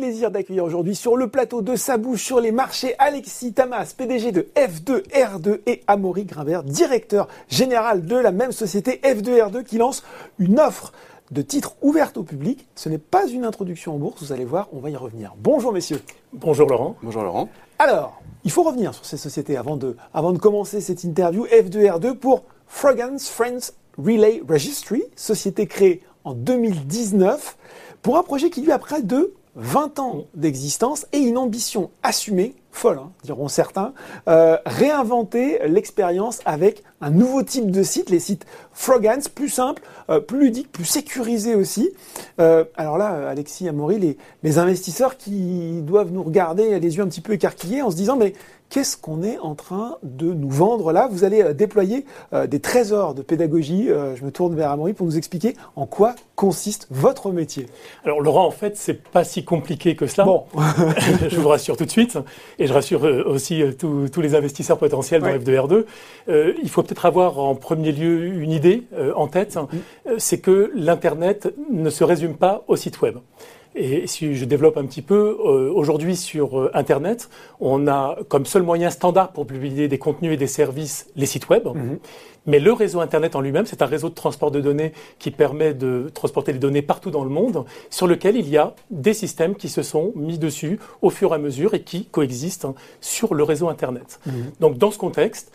plaisir d'accueillir aujourd'hui sur le plateau de sa bouche sur les marchés Alexis Tamas, PDG de F2R2 et Amaury Grimbert, directeur général de la même société F2R2 qui lance une offre de titres ouverte au public. Ce n'est pas une introduction en bourse, vous allez voir, on va y revenir. Bonjour messieurs. Bonjour Laurent. Bonjour Laurent. Alors, il faut revenir sur ces sociétés avant de, avant de commencer cette interview. F2R2 pour Fragance Friends Relay Registry, société créée en 2019 pour un projet qui lui a près de 20 ans d'existence et une ambition assumée, folle, hein, diront certains, euh, réinventer l'expérience avec un nouveau type de site, les sites Frogans, plus simples, euh, plus ludiques, plus sécurisés aussi. Euh, alors là, Alexis Amaury, les, les investisseurs qui doivent nous regarder les yeux un petit peu écarquillés en se disant mais qu'est-ce qu'on est en train de nous vendre là? Vous allez euh, déployer euh, des trésors de pédagogie. Euh, je me tourne vers Amaury pour nous expliquer en quoi consiste votre métier. Alors Laurent, en fait, c'est pas si compliqué que cela. Bon, je vous rassure tout de suite, et je rassure aussi tous les investisseurs potentiels dans F2R2. il faut peut-être avoir en premier lieu une idée en tête, mm. c'est que l'internet ne se résume pas au site web. Et si je développe un petit peu, euh, aujourd'hui sur euh, Internet, on a comme seul moyen standard pour publier des contenus et des services les sites web. Mhm. Mais le réseau Internet en lui-même, c'est un réseau de transport de données qui permet de transporter les données partout dans le monde, sur lequel il y a des systèmes qui se sont mis dessus au fur et à mesure et qui coexistent hein, sur le réseau Internet. Mhm. Donc dans ce contexte,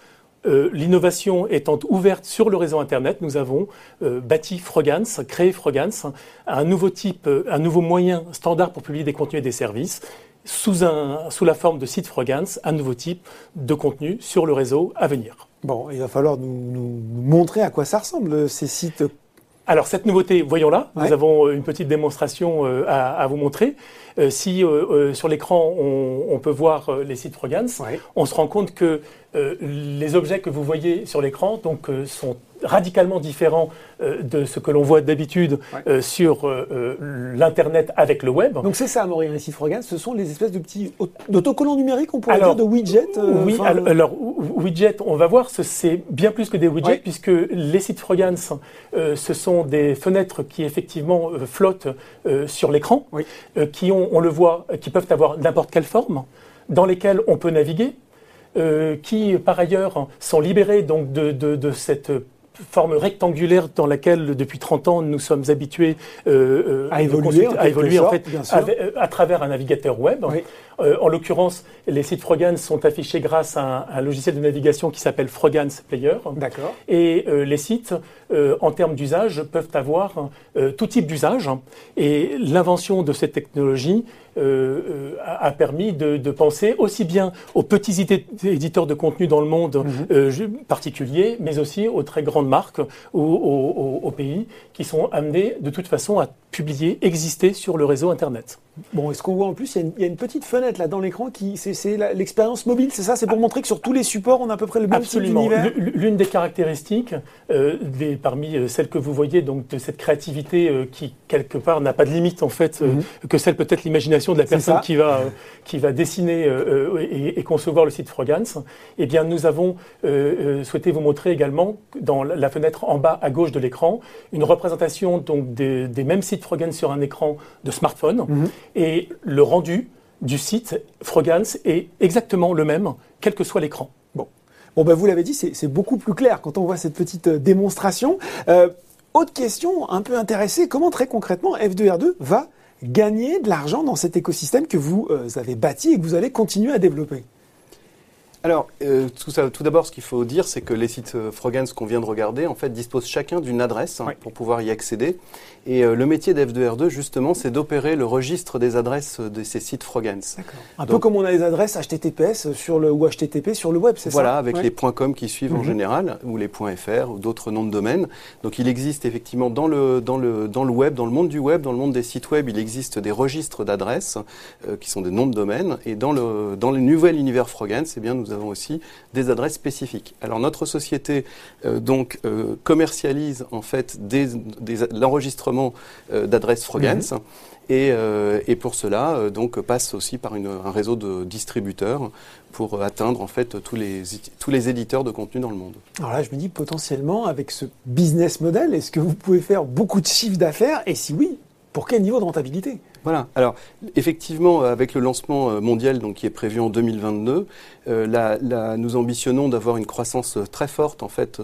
euh, l'innovation étant ouverte sur le réseau Internet, nous avons euh, bâti Frogance, créé Frogance, un nouveau type, euh, un nouveau moyen standard pour publier des contenus et des services sous, la forme de site Frogance, un nouveau type de contenu sur le réseau à venir. Bon, il va falloir nous montrer à quoi ça ressemble, ces sites alors cette nouveauté, voyons-la. Nous avons une petite démonstration à, à, vous montrer. si sur l'écran on, on, peut voir les sites on se rend compte que euh, les objets que vous voyez sur l'écran donc, euh, sont radicalement différents euh, de ce que l'on voit d'habitude sur l'Internet avec le web. Donc c'est ça, Amaury Récit Frogan, ce sont les espèces de petits autocollants numériques, on pourrait dire, de widgets Oui, alors, widgets, on va voir, c'est bien plus que des widgets, puisque les sites Frogans, ce sont des fenêtres qui effectivement flottent sur l'écran, qui ont, on le voit, qui peuvent avoir n'importe quelle forme, dans lesquelles on peut naviguer, euh, qui par ailleurs sont libérés donc de, de, de cette forme rectangulaire dans laquelle depuis 30 ans nous sommes habitués euh, euh à évoluer, à évoluer en fait euh, à, travers un navigateur web. Euh, en l'occurrence, les sites Frogans sont affichés grâce à un, logiciel de navigation qui s'appelle Frogans Player. D'accord. Et les sites, en termes d'usage, peuvent avoir tout type d'usage. Et l'invention de cette technologie a, permis de, de, penser aussi bien aux petits éditeurs de contenu dans le monde mhm. particulier, mais aussi aux très grandes marques ou aux, pays qui sont amenés de toute façon à publier, exister sur le réseau Internet. Bon, est-ce qu'on voit en plus, il y, a une, petite fenêtre là dans l'écran qui, c'est l'expérience mobile, c'est ça? C'est pour montrer que sur tous les supports, on a à peu près le même Absolument. L'une des caractéristiques, euh, des, parmi euh, celles que vous voyez, donc de cette créativité euh, qui quelque part n'a pas de limite en fait, euh, mhm. que celle peut-être l'imagination de la personne qui va qui va dessiner et, et, concevoir le site Frogance. Eh bien, nous avons souhaité vous montrer également dans la fenêtre en bas à gauche de l'écran une représentation donc des, des mêmes sites Frogance sur un écran de smartphone. Mhm. Et le rendu du site Frogance est exactement le même, quel que soit l'écran. Bon. Bon, ben vous l'avez dit, c'est beaucoup plus clair quand on voit cette petite euh, démonstration. Euh, autre question un peu intéressée, comment très concrètement F2R2 va gagner de l'argent dans cet écosystème que vous euh, avez bâti et que vous allez continuer à développer? Alors, euh, tout, tout d'abord, ce qu'il faut dire, c'est que les sites euh, Frogans qu'on vient de regarder, en fait, disposent chacun d'une adresse hein, pour pouvoir y accéder. Et euh, le métier d'F2R2, justement, c'est d'opérer le registre des adresses de ces sites Frogans. Un peu comme on a les adresses HTTPS sur le, ou HTTP sur le web, c'est ça? Voilà, avec les .com qui suivent en mhm. général, ou les .fr, ou d'autres noms de domaine. Donc, il existe effectivement dans le, dans, le, dans le web, dans le monde du web, dans le monde des sites web, il existe des registres d'adresses qui sont des noms de domaine. Et dans le, dans le nouvel univers Frogans, eh bien, nous avons aussi des adresses spécifiques. Alors notre société euh, donc euh, commercialise en fait l'enregistrement euh, d'adresses Frogans. Mhm. Et, pour cela, donc, passe aussi par un réseau de distributeurs pour atteindre en fait tous les, tous les éditeurs de contenu dans le monde. Alors là, je me dis potentiellement, avec ce business model, est-ce que vous pouvez faire beaucoup de chiffres d'affaires? Et si oui, pour quel niveau de rentabilité? Voilà. Alors, effectivement, avec le lancement mondial donc, qui est prévu en 2022, euh, nous ambitionnons d'avoir une croissance très forte, en fait,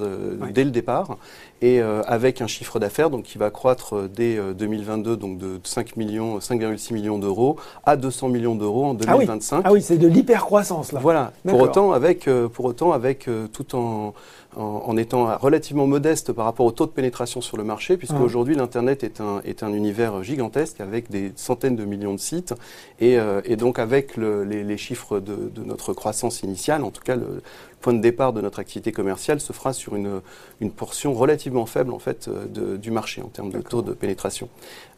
dès le départ, et avec un chiffre d'affaires donc, qui va croître dès 2022 donc, de 5 millions, 5,6 millions d'euros à 200 millions d'euros en 2025. Ah oui, ah oui c'est de l'hypercroissance, là. Voilà. Pour autant, avec, pour autant, avec tout en en, étant relativement modeste par rapport au taux de pénétration sur le marché, puisque ah. aujourd'hui l'Internet est un, est un univers gigantesque avec des centaines de millions de sites, et, euh, donc avec le, les, les, chiffres de, de, notre croissance initiale, en tout cas le, point de départ de notre activité commerciale se fera sur une, une portion relativement faible en fait de, du marché en termes de taux de pénétration.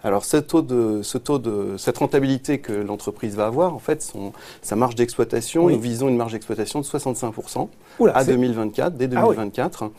Alors ce taux de, ce taux de, cette rentabilité que l'entreprise va avoir, en fait, son, sa marge d'exploitation, nous visons une marge d'exploitation de 65% à 2024, dès 2024.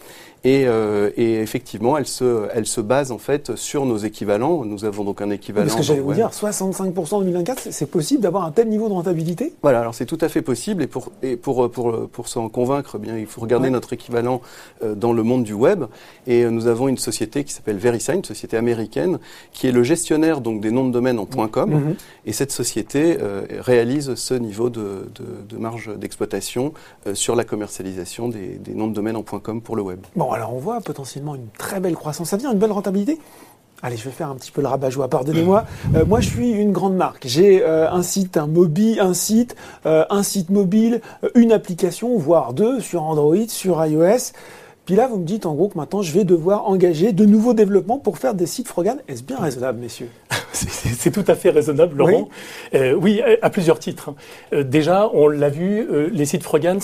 Et, euh, et, effectivement, elle se, elle se base en fait sur nos équivalents. Nous avons donc un équivalent. Parce que j'allais vous dire, 65% en 2024, c'est possible d'avoir un tel niveau de rentabilité? Voilà, alors c'est tout à fait possible. Et pour, et pour, pour, pour s'en convaincre, eh bien, il faut regarder notre équivalent euh, dans le monde du web. Et euh, nous avons une société qui s'appelle VeriSign, une société américaine, qui est le gestionnaire donc des noms de domaine en .com. Mhm. Et cette société euh, réalise ce niveau de, de, de marge d'exploitation sur la commercialisation des, des noms de domaine en .com pour le web. Bon, alors on voit potentiellement une très belle croissance Ça vient une belle rentabilité? Allez, je vais faire un petit peu le rabat-joie, pardonnez-moi. Euh, moi, je suis une grande marque. J'ai euh, un site, un mobile, un site, euh, un site mobile, une application, voire deux, sur Android, sur iOS. Puis là, vous me dites en gros que maintenant, je vais devoir engager de nouveaux développements pour faire des sites Frogan. Est-ce bien raisonnable, messieurs? C'est tout à fait raisonnable, Laurent. Oui, euh, oui à plusieurs titres. Euh, déjà, on l'a vu, euh, les sites Frogans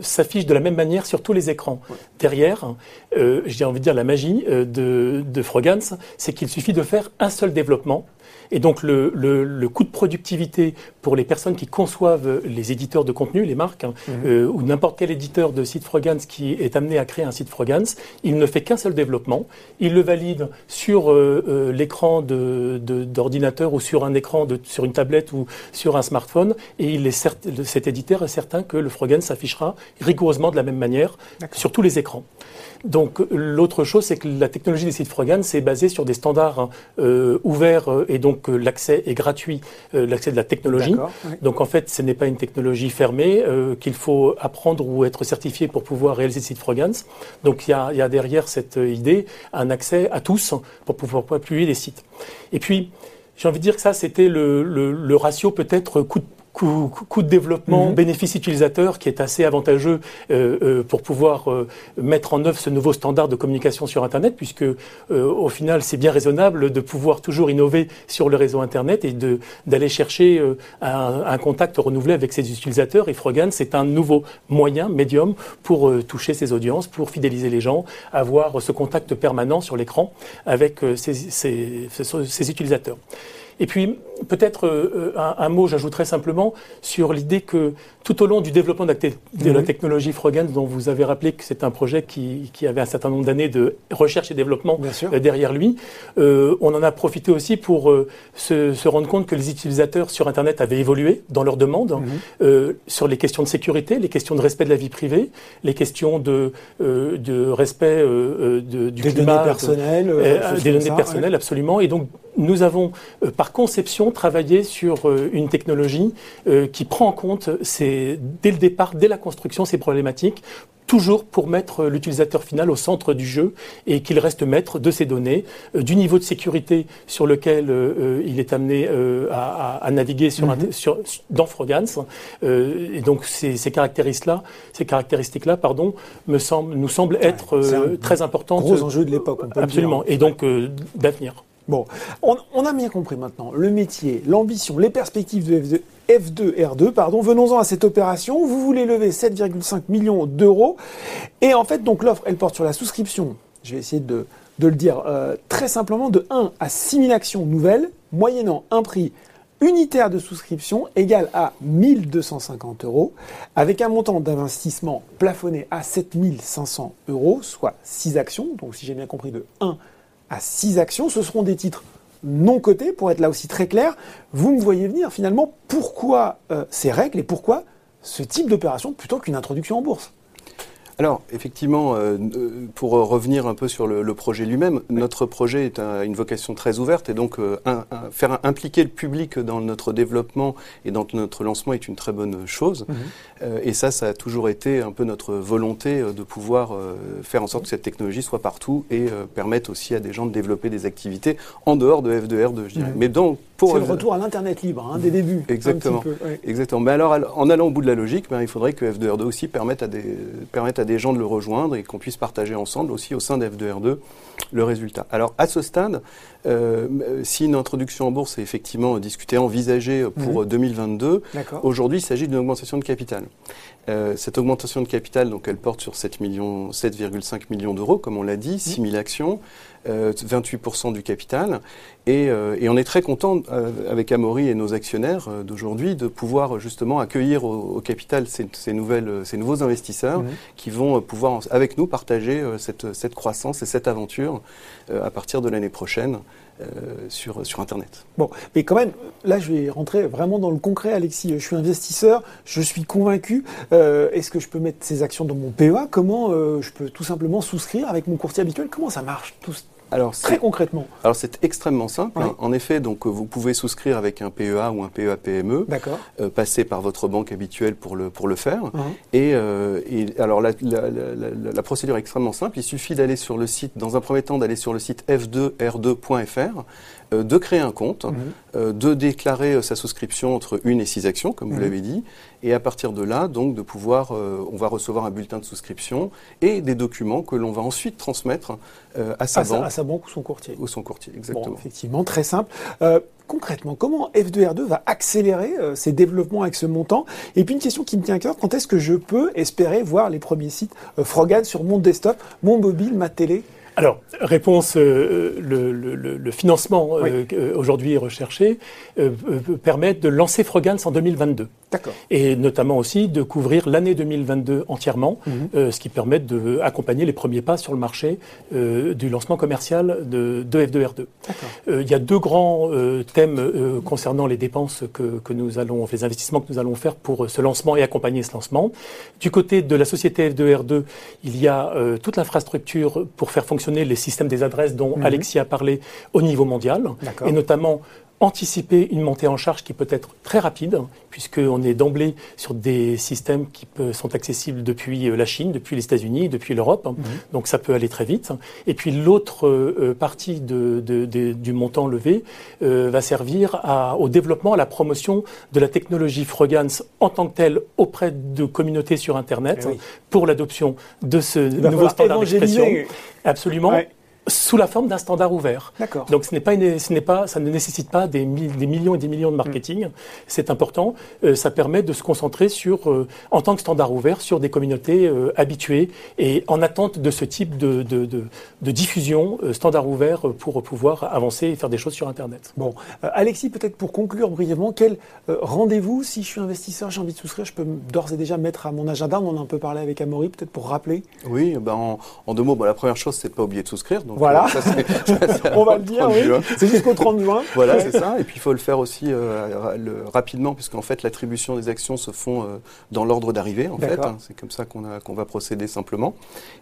s'affichent de la même manière sur tous les écrans. Derrière, j'ai envie de dire la magie de, de Frogans, c'est qu'il suffit de faire un seul développement et donc le, le, le, coût de productivité pour les personnes qui conçoivent les éditeurs de contenu, les marques, hein, mhm. euh, ou n'importe quel éditeur de site Frogans qui est amené à créer un site Frogans, il ne fait qu'un seul développement. Il le valide sur euh, euh l'écran d'ordinateur de, ou sur un écran de, sur une tablette ou sur un smartphone, et il est cet éditeur est certain que le Frogans s'affichera rigoureusement de la même manière sur tous les écrans. Donc l'autre chose, c'est que la technologie des sites Frogans c'est basée sur des standards hein, euh, ouverts euh, et donc euh, l'accès est gratuit, l'accès de la technologie. Donc en fait, ce n'est pas une technologie fermée qu'il faut apprendre ou être certifié pour pouvoir réaliser des sites Frogans. Donc il y a, y a, derrière cette idée un accès à tous pour pouvoir appuyer les sites. Et puis j'ai envie de dire que ça, c'était le, le, le ratio peut-être coût de coût, de développement, mhm. bénéfice utilisateur qui est assez avantageux euh, euh, pour pouvoir euh, mettre en œuvre ce nouveau standard de communication sur Internet, puisque au final c'est bien raisonnable de pouvoir toujours innover sur le réseau Internet et d'aller chercher un, un, contact renouvelé avec ses utilisateurs. Et Frogan, c'est un nouveau moyen, médium, pour toucher ses audiences, pour fidéliser les gens, avoir ce contact permanent sur l'écran avec ses, ses, ses utilisateurs. Et puis, peut-être euh, un, un, mot, j'ajouterais simplement, sur l'idée que tout au long du développement de la, mhm. technologie Frogans, dont vous avez rappelé que c'est un projet qui, qui, avait un certain nombre d'années de recherche et développement euh, derrière lui, euh, on en a profité aussi pour euh, se, se, rendre compte que les utilisateurs sur Internet avaient évolué dans leurs demandes mhm. euh, sur les questions de sécurité, les questions de respect de la vie privée, les questions de, de respect de, du des climat, données personnelles, des données personnelles, absolument. Et donc, nous avons, par conception, travaillé sur une technologie qui prend en compte ces dès le départ, dès la construction, ces problématiques toujours pour mettre l'utilisateur final au centre du jeu et qu'il reste maître de ses données, euh, du niveau de sécurité sur lequel euh, euh, il est amené à, naviguer sur, mhm. sur, dans Frogans. et donc ces, ces caractéristiques-là, ces caractéristiques-là, pardon, me semblent, nous semblent être très importantes. Gros enjeu de l'époque, Absolument. Et donc d'avenir. Bon, on, a bien compris maintenant le métier, l'ambition, les perspectives de F2, R2, pardon. Venons-en à cette opération. Vous voulez lever 7,5 millions d'euros. Et en fait, donc l'offre, elle porte sur la souscription. Je vais essayer de, le dire euh, très simplement, de 1 à 6 000 actions nouvelles, moyennant un prix unitaire de souscription égal à 1250 euros, avec un montant d'investissement plafonné à 7500 euros, soit 6 actions. Donc si j'ai bien compris, de 1 à 6 actions, ce seront des titres non coté, pour être là aussi très clair, vous me voyez venir finalement pourquoi euh, ces règles et pourquoi ce type d'opération plutôt qu'une introduction en bourse? Alors, effectivement, euh, pour revenir un peu sur le, projet lui-même, notre projet est une vocation très ouverte et donc faire impliquer le public dans notre développement et dans notre lancement est une très bonne chose. Mhm. et ça, ça a toujours été un peu notre volonté de pouvoir faire en sorte que cette technologie soit partout et permettre aussi à des gens de développer des activités en dehors de F2R2, je dirais. Mais donc, pour c'est le retour à l'internet libre, hein, des débuts. Exactement. Exactement. Mais alors, en allant au bout de la logique, ben, il faudrait que F2R2 aussi permette à des permette à des gens de le rejoindre et qu'on puisse partager ensemble aussi au sein de F2R2 le résultat. Alors, à ce stade, euh, si une introduction en bourse est effectivement discutée, envisagée pour 2022, mhm. aujourd'hui, il s'agit d'une augmentation de capital. Euh, cette augmentation de capital, donc, elle porte sur 7,5 millions, 7, millions d'euros, comme on l'a dit, 6 mhm. 000 actions. 28% euh, du capital. Et, euh, et, on est très content avec Amaury et nos actionnaires d'aujourd'hui de pouvoir justement accueillir au, capital ces, ces, nouvelles, ces nouveaux investisseurs qui vont pouvoir avec nous partager cette, cette croissance et cette aventure à partir de l'année prochaine. Sur, sur Internet. Bon, mais quand même, là, je vais rentrer vraiment dans le concret, Alexis. Je suis investisseur, je suis convaincu. Est-ce que je peux mettre ces actions dans mon PEA Comment je peux tout simplement souscrire avec mon courtier habituel? Comment ça marche tout, alors, très concrètement Alors c'est extrêmement simple. Hein. En effet, donc vous pouvez souscrire avec un PEA ou un PEA PME, euh, passer par votre banque habituelle pour le pour le faire. Et, euh, et, alors la, la, la, la, procédure est extrêmement simple. Il suffit d'aller sur le site, dans un premier temps, d'aller sur le site f2r2.fr euh, de créer un compte, mhm. euh, de déclarer euh, sa souscription entre une et six actions, comme vous mhm. l'avez dit, et à partir de là, donc, de pouvoir, on va recevoir un bulletin de souscription et des documents que l'on va ensuite transmettre à sa banque. à sa banque ou son courtier. Ou son courtier, exactement. effectivement, très simple. concrètement, comment F2R2 va accélérer ses développements avec ce montant? Et puis une question qui me tient à cœur, quand est-ce que je peux espérer voir les premiers sites Frogan sur mon desktop, mon mobile, ma télé? Alors, réponse, euh, le, le, le, financement euh, aujourd'hui recherché euh, permet de lancer Frogans en 2022. Et notamment aussi de couvrir l'année 2022 entièrement, mhm. ce qui permet d'accompagner les premiers pas sur le marché du lancement commercial de, de F2R2. Il y a deux grands thèmes concernant les dépenses que, que, nous allons, les investissements que nous allons faire pour ce lancement et accompagner ce lancement. Du côté de la société F2R2, il y a toute l'infrastructure pour faire fonctionner les systèmes des adresses dont mhm. Alexis a parlé au niveau mondial, et notamment anticiper une montée en charge qui peut être très rapide, puisqu'on est d'emblée sur des systèmes qui sont accessibles depuis euh, la Chine, depuis les États-Unis, depuis l'Europe. Mhm. Donc ça peut aller très vite. Et puis l'autre euh, partie de, du montant levé euh, va servir à, au développement, à la promotion de la technologie Frogans en tant que telle auprès de communautés sur Internet eh pour l'adoption de ce nouveau standard d'expression. Absolument sous la forme d'un standard ouvert. Donc ce n'est pas, ce n'est pas, ça ne nécessite pas des, des, millions et des millions de marketing. Mm. C'est important. Euh, ça permet de se concentrer sur, euh, en tant que standard ouvert, sur des communautés euh, habituées et en attente de ce type de, de, de, de diffusion standard ouvert pour pouvoir avancer et faire des choses sur Internet. Bon, Alexis, peut-être pour conclure brièvement, quel rendez-vous si je suis investisseur, j'ai envie de souscrire, je peux d'ores et déjà mettre à mon agenda. On en a un peu parlé avec Amaury, peut-être pour rappeler? Oui, ben en, en deux mots, la première chose, c'est de pas oublier de souscrire. Donc voilà. On va le dire, oui. C'est jusqu'au 30 juin. Voilà, c'est ça. Et puis il faut le faire aussi euh, le, rapidement, puisqu'en fait l'attribution des actions se font euh, dans l'ordre d'arrivée, en fait. Hein. C'est comme ça qu'on va procéder simplement.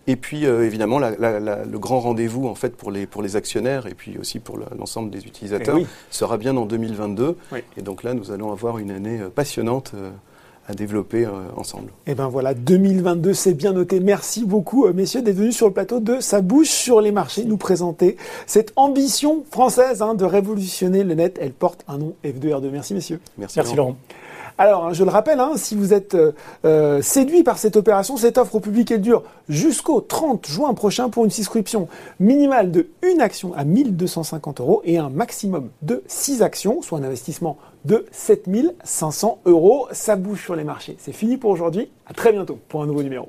Et puis euh, évidemment la, la, le grand rendez-vous en fait pour les pour les actionnaires et puis aussi pour l'ensemble des utilisateurs eh sera bien en 2022. Et donc là, nous allons avoir une année passionnante à développer euh, ensemble. Et eh ben voilà, 2022, c'est bien noté. Merci beaucoup, euh, messieurs, d'être venus sur le plateau de Sa bouche sur les marchés, nous présenter cette ambition française hein, de révolutionner le net. Elle porte un nom F2R2. Merci, messieurs. Merci, Merci Laurent. Alors, hein, je le rappelle, hein, si vous êtes euh, séduit par cette opération, cette offre au public, elle dure jusqu'au 30 juin prochain pour une souscription minimale de une action à 1250 euros et un maximum de 6 actions, soit un investissement de 7500 euros. Ça bouge sur les marchés. C'est fini pour aujourd'hui. À très bientôt pour un nouveau numéro.